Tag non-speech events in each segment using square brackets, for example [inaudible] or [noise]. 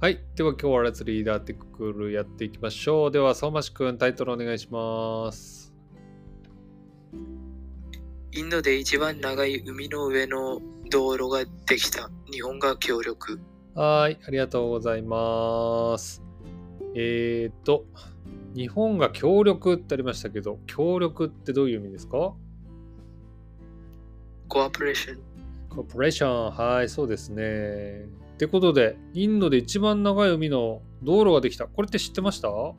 はい。では今日はレッツリーダーテクルやっていきましょう。では、相馬市くん、タイトルお願いします。インドで一番長い海の上の道路ができた。日本が協力。はい。ありがとうございます。えーと、日本が協力ってありましたけど、協力ってどういう意味ですか？コアプレーション。コーポレーション。はい、そうですね。ってことで、インドで一番長い海の道路ができた。これって知ってました？こ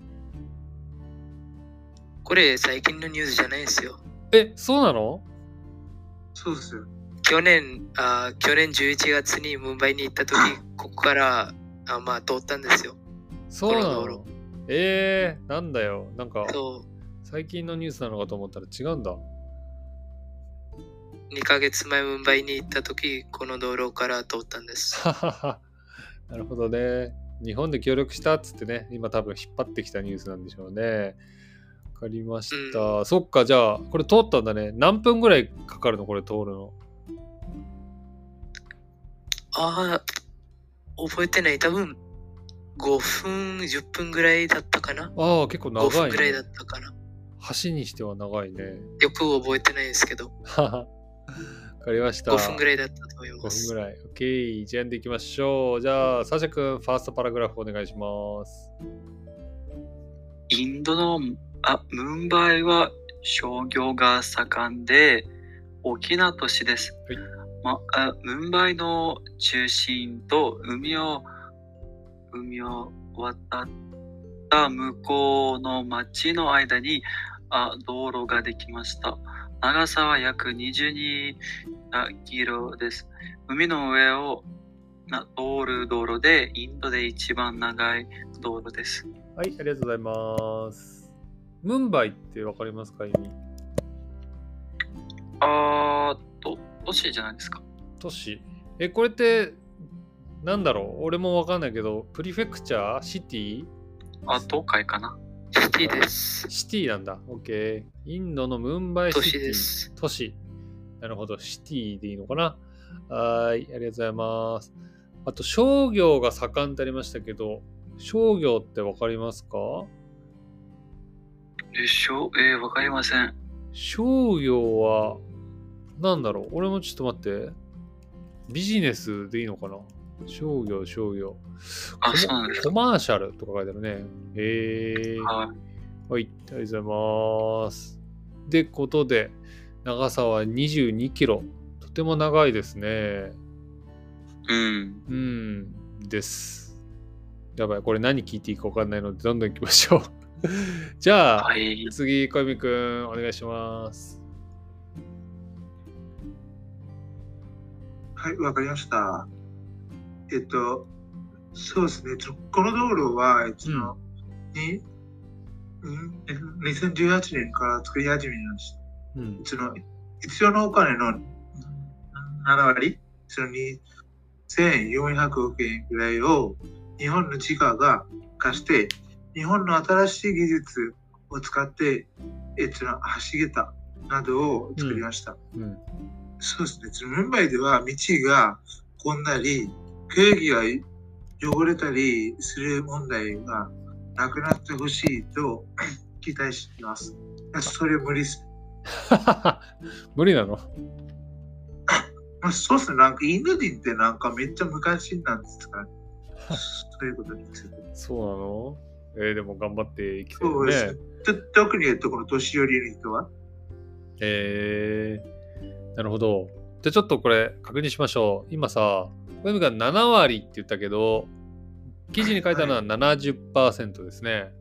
れ最近のニュースじゃないですよ。え、そうなの？そうですよ。去年、あ去年11月にムンバイに行った時、ここからあまあ通ったんですよ。そうなこのえー、なんだよ。なんか。最近のニュースなのかと思ったら違うんだ。2ヶ月前ムンバイに行った時、この道路から通ったんです。はははなるほどね。日本で協力したっつってね、今多分引っ張ってきたニュースなんでしょうね。わかりました。そっか、じゃあ、これ通ったんだね。何分ぐらいかかるのこれ通るの？ああ、覚えてない。多分5分、10分ぐらいだったかな。ああ、結構5長い、分ぐらいだね。ったかな。橋にしては長いね。よく覚えてないですけど、は [laughs] はわかりました。5分ぐらいだったと思いま5す。分ぐらい。OK。じゃあ、んでいきましょう。じゃあ、サシャ君、ファーストパラグラフお願いします。インドのあムンバイは商業が盛んで大きな都市です。はいまあ、ムンバイの中心と海を海を渡った向こうの町の間にあ道路ができました。長さは約22あキロです。海の上をな通る道路でインドで一番長い道路です。はい、ありがとうございます。ムンバイってわかりますか意味？あーと、都市じゃないですか。都市え、これって、なんだろう？俺もわかんないけど、プリフェクチャー？シティ？あ、東海かな。シティです。シティなんだ。OK。インドのムンバイシ都ティ。市です。都市。なるほど。シティでいいのかな？はーい。ありがとうございます。あと、商業が盛んってありましたけど、商業ってわかりますか？でしょ？えー、わかりません。商業は、なんだろう？俺もちょっと待って。ビジネスでいいのかな？商業、商業。あ、コそうなんですか。コマーシャルとか書いてあるね。へえ。はい。はい、ありがとうございます。で、ことで、長さは22キロ。とても長いですね。うん。うん、です。やばい、これ何聞いていいか分かんないので、どんどん行きましょう。[laughs] じゃあ、はい。次、小泉くん、お願いします。はい、わかりました。えっと、そうですね。ちょこの道路は、えっと、に、うん、2018年から作り始めました。うん。その必要なお金のうん7割、その2400億円ぐらいを日本の地価が貸して、日本の新しい技術を使って、えっと、橋桁などを作りました。うん。そうですね。そのムンバイでは道が混んだり、空気が汚れたりする問題がなくなってほしいと [coughs] 期待しています。それ無理です。[laughs] 無理なの？[laughs] まあ、そうですね。なんかインド人ってなんかめっちゃ昔なんですかね。[laughs] そういうことについて。そうなの？えーでも頑張って生きてそうるね特に、えっと、この年寄りの人は？えー、なるほど。じゃあちょっとこれ確認しましょう。今さ、小泉が7割って言ったけど、記事に書いたのは70%ですね。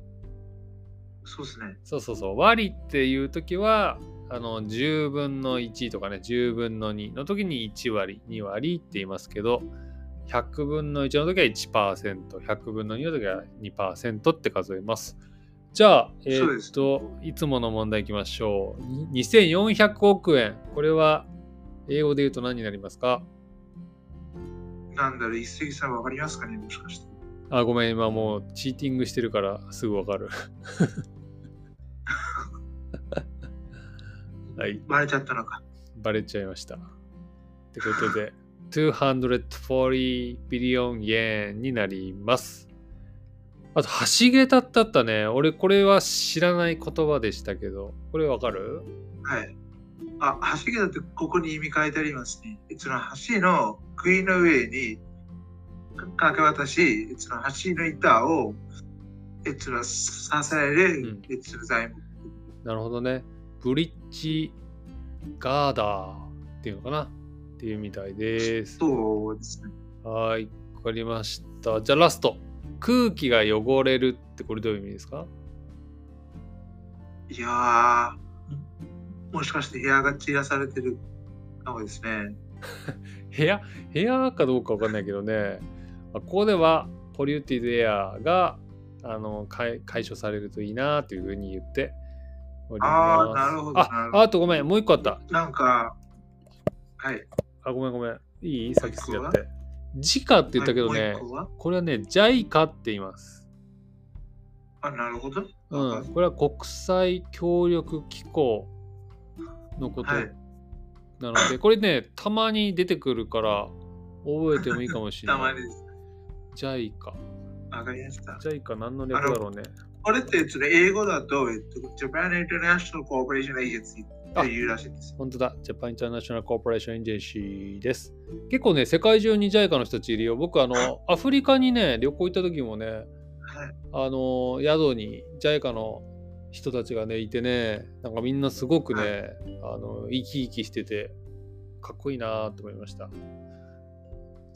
そうですね。そうそうそう。割っていう時は、あの、10分の1とかね、10分の2の時に1割、2割って言いますけど、100分の1の時は1%、100分の2の時は2%って数えます。じゃあ、えーっと、いつもの問題いきましょう。に2400億円。これは、英語で言うと何になりますか？なんだろう、一石さんわかりますかね？もしかして。あ、ごめん、今もうチーティングしてるからすぐわかる。[laughs] はい。バレちゃったのか。バレちゃいました。ってことで、240ビリオン円になります。あと、橋桁ってあったね。俺、これは知らない言葉でしたけど、これわかる？はい。あ、橋桁ってここに意味書いてありますね。その橋の杭の上にかけ渡し、その橋の板を、えその支える、うんえその材木。なるほどね。ブリッジガーダーっていうのかな？っていうみたいです。そうですね。はい、わかりました。じゃあラスト。空気が汚れるってこれどういう意味ですか？いやー、もしかして部屋が散らされてるかもですね。[laughs] 部屋？部屋かどうかわかんないけどね、まあここではポリューティドエアがあの解解消されるといいなというふうに言っております。あーなるほどああとごめん、もう一個あった。なんか、はい。あ、ごめんごめん。いい？さっきもう一個は？すぎちゃって。時価って言ったけどねこれはね、JICA って言います。あ、なるほど。うん、これは国際協力機構のことはいなので、これね、たまに出てくるから覚えてもいいかもしれたまない。[laughs] にです。JICA。わかりました。JICA 何の略だろうね。これってその英語だと、えっと、Japan International Cooperation Agency っていうらしいです。本当だ。ジャパンインターナショナルコーポレーションエンジェンシーです。結構ね、世界中に JICA の人たちいるよ。僕、あの、アフリカにね、旅行行った時もね、はい。あの、宿に JICA の人たちがね、いてね、なんかみんなすごくね、あの、生き生きしてて、かっこいいなと思いました。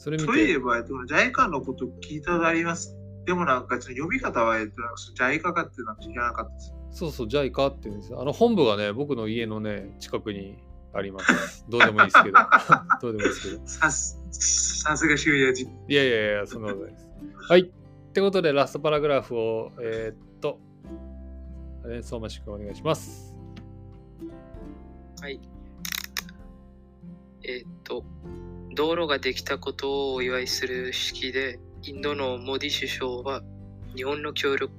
それ見て、そういえば、えっと、JICA のこと聞いたことあります？でもなんか、その読み方は、えっと、なんかその JICA かっていうのは知らなかったです。そうそう、JICA って言うんですよ。あの、本部がね、僕の家のね、近くにあります。どうでもいいですけど。[laughs] どうでもいいですけど。さす、さすが修也人。いやいやいや、そんなことないです。はい。ってことで、ラストパラグラフを、えーっと、あれ、相馬市君お願いします。はい。えーっと、道路ができたことをお祝いする式で、インドのモディ首相は、日本の協力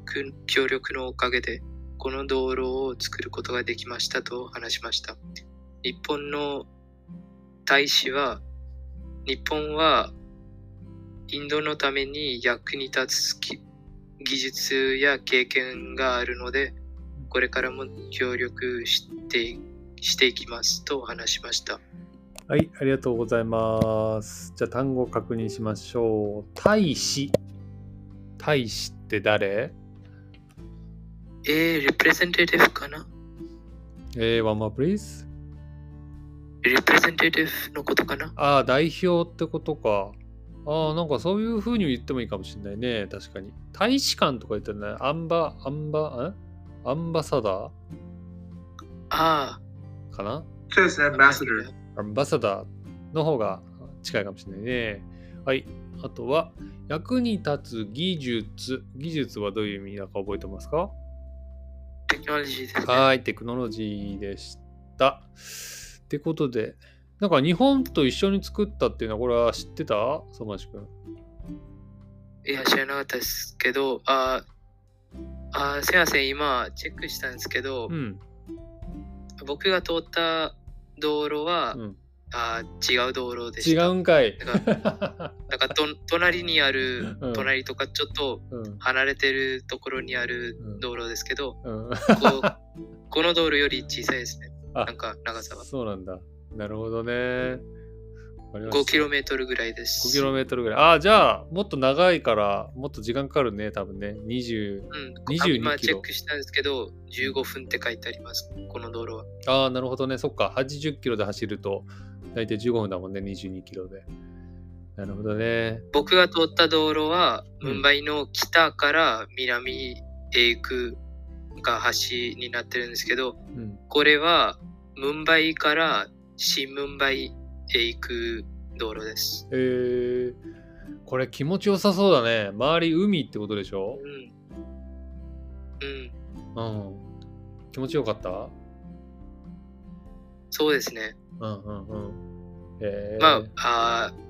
協力のおかげで、この道路を作ることができましたと話しました。日本の大使は、日本はインドのために役に立つ技術や経験があるので、これからも協力してしていきますと話しました。はい、ありがとうございます。じゃあ、単語を確認しましょう。大使。大使って誰？えー、レプレゼンテーティブかな？えー、one more please. レプレゼンテーティブのことかな？ああ、代表ってことか。ああ、なんかそういう風に言ってもいいかもしれないね。確かに。大使館とか言ったらね、アンバ、アンバ、んアンバサダあーかな？そうですね、あ、アンバサダー。アンバサダーの方が近いかもしれないね。はい。あとは、役に立つ技術。技術はどういう意味だか覚えてますか？テクノロジーです、ね。はい、テクノロジーでした。ってことで、なんか日本と一緒に作ったっていうのは、これは知ってた？相馬市君。いや、知らなかったですけど、ああ、すいません、今チェックしたんですけど、うん。僕が通った道路は、うん、あ違う道路でした。違うんかい。だからと隣にある、うん隣とかちょっとうん離れてるところにあるうん道路ですけど、うん、こうこの道路より小さいですね。[laughs] あなんか長さは。そうなんだ。なるほどね。わかりました 5km ぐらいです。5km ぐらい。ああ、じゃあ、もっと長いから、もっと時間かかるね、多分ね。20。うん、22今キロチェックしたんですけど、15分って書いてあります、この道路は。ああ、なるほどね。そっか。80キロで走ると、大体15分だもんね、22キロで。なるほどね。僕が通った道路は、うんムンバイの北から南へ行くが橋になってるんですけど、うん。これはムンバイから新ムンバイへ行く道路です。えー、これ気持ちよさそうだね。周り海ってことでしょ？うん。うん。うん。気持ちよかった？そうですね。うんうんうん。えー、まあ、あー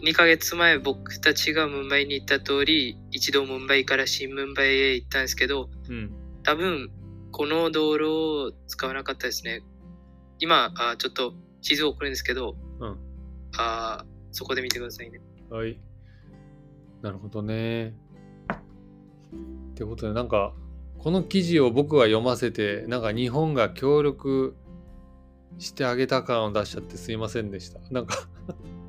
2, 2ヶ月前僕たちがムンバイに行った通り、一度ムンバイから新ムンバイへ行ったんですけど、うん。多分この道路を使わなかったですね。今、あちょっと地図を送るんですけど、うんあそこで見てくださいね。はい。なるほどね。ってことで、なんか、この記事を僕は読ませて、なんか日本が協力してあげた感を出しちゃってすいませんでした。なんか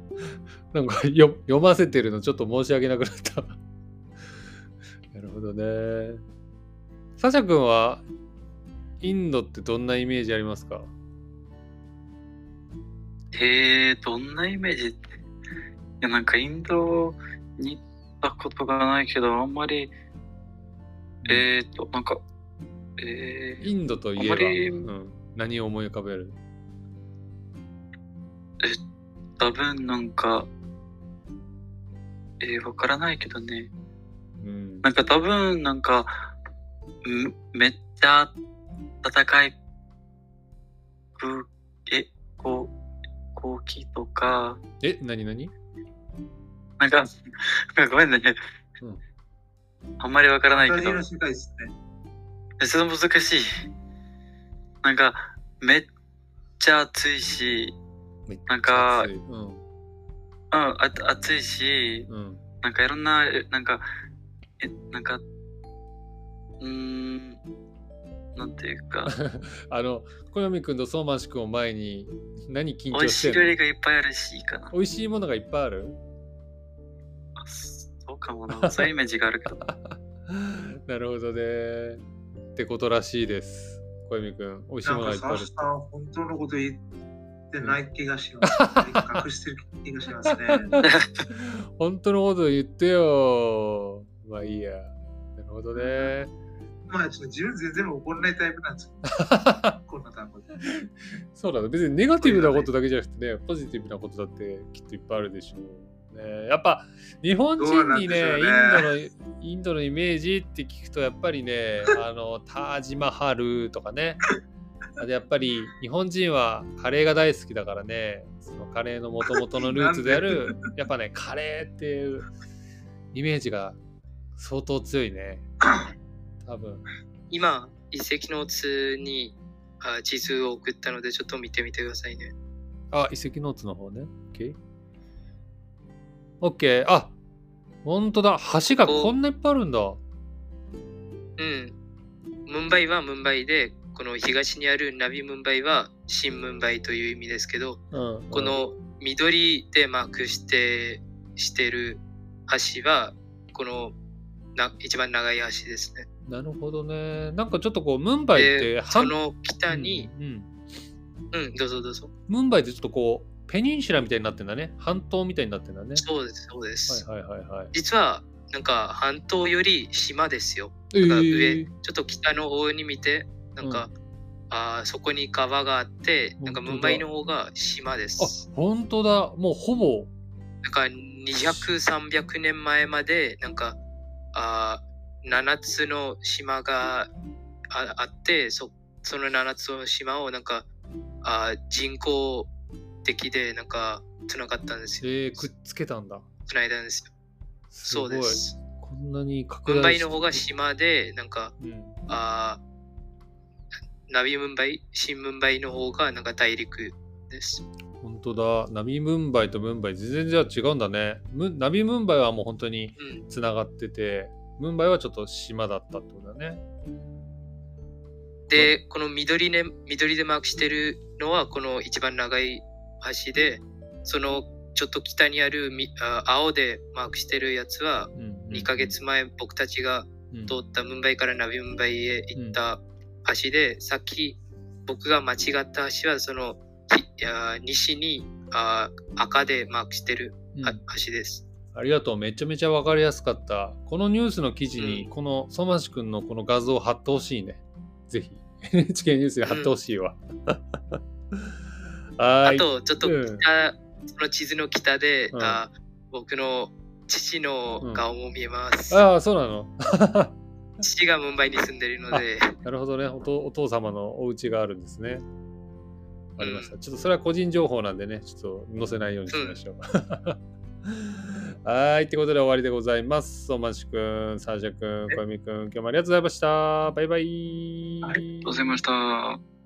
[laughs] なんかよ読ませてるのちょっと申し訳なくなった。[laughs] なるほどね。サシャ君はインドってどんなイメージありますか？えー、どんなイメージ？いや、なんかインドに行ったことがないけど、あんまり、えーと、なんか、えー、インドといえば、うん、何を思い浮かべる？多分なんか、えー、わからないけどね。うんなんか多分なんか、んめっちゃ戦い空え、こう、後期とか、え、何何？なんか、ごめんね。うん。あんまりわからないけど。の、世界ですね。めっちゃ難しい。なんか、めっちゃ暑いし、めっちゃなんか暑い。うん。うん、あ暑いし、うん。なんかいろんな、えなんか、え、なんか、うーん、なんていうか、[laughs] あの小読くんと相馬市くんを前に何緊美味しい料張してんの理がいっぱいあるしいいかな。美味しいものがいっぱいある？あそうかもな。そういうイメージがあるけど。[laughs] なるほどねってことらしいです小読くん美味しいものがいっぱいあるサシさん、本当のこと言ってない気がします。[laughs] 隠してる気がしますね。本当のこと言ってよまあいいやなるほどねまあ、ちょっと自分全然怒らないタイプなんですよ。[laughs] こんな単語で。そうだね。別にネガティブなことだけじゃなくてねポジティブなことだってきっといっぱいあるでしょうね。やっぱ日本人にねどうインドのインドのイメージって聞くとやっぱりね [laughs] あのタージマハルとかね。あとやっぱり日本人はカレーが大好きだからね。そのカレーの元々のルーツであるやっぱねカレーっていうイメージが相当強いね [laughs] 多分今、遺跡の図にあ地図を送ったので、ちょっと見てみてくださいね。あ、遺跡ノーツの方ね。OK。OK。あ、ほんとだ。橋がこんないっぱいあるんだ。うん。ムンバイはムンバイで、この東にあるナビムンバイは新ムンバイという意味ですけど、うん、この緑でマークしてしてる橋は、このな一番長い橋ですね。うんなるほどね。なんかちょっとこう、ムンバイってで、その北に、うん、うんうん、どうぞどうぞ。ムンバイってちょっとこう、ペニンシュラみたいになってんだね。半島みたいになってんだね。そうです、そうです。はいはいはいはい。実は、なんか半島より島ですよ。えなんか上、ーちょっと北の方に見て、なんか、あーそこに川があって、なんか本当だムンバイの方が島です。あ、ほんとだ。もうほぼ。なんか200、300年前まで、なんか、あ7つの島がああってそ、その7つの島をなんかあ人工的でなんか繋がったんですよ。えー、くっつけたんだ。繋いだんですよ。すそうです。こんなに拡ムンバイの方が島で、なんか、うん、あナビムンバイ、新ムンバイの方がなんか大陸です。本当だ。ナビムンバイとムンバイ全然じゃあ違うんだね。ムナビムンバイはもう本当にうん。つながってて、ムンバイはちょっと島だったってことだね。で、この緑で緑でマークしてるのはこの一番長い橋で、そのちょっと北にあるみあ青でマークしてるやつは、うんうん2ヶ月前僕たちがうん通ったムンバイからナビムンバイへ行った橋で、さっき僕が間違った橋はその西にあ赤でマークしてる橋です。ありがとう。めちゃめちゃわかりやすかった。このニュースの記事に、うんこの相馬市くんのこの画像を貼ってほしいね。ぜひ。[laughs] NHK ニュースに貼ってほしいわ。あと、ちょっとうん北、その地図の北で、うんあ僕の父の顔も見えます。ああ、そうなの？[laughs] [laughs] 父がムンバイに住んでるので、なるほどねお父。お父様のお家があるんですね。わかりました。ちょっとそれは個人情報なんでね、ちょっと載せないようにしましょう。はい、とい。うことで終わりでございます。おましくん、サーシャくん、小泉くん、今日もありがとうございました。バイバイ。ありがとうございました。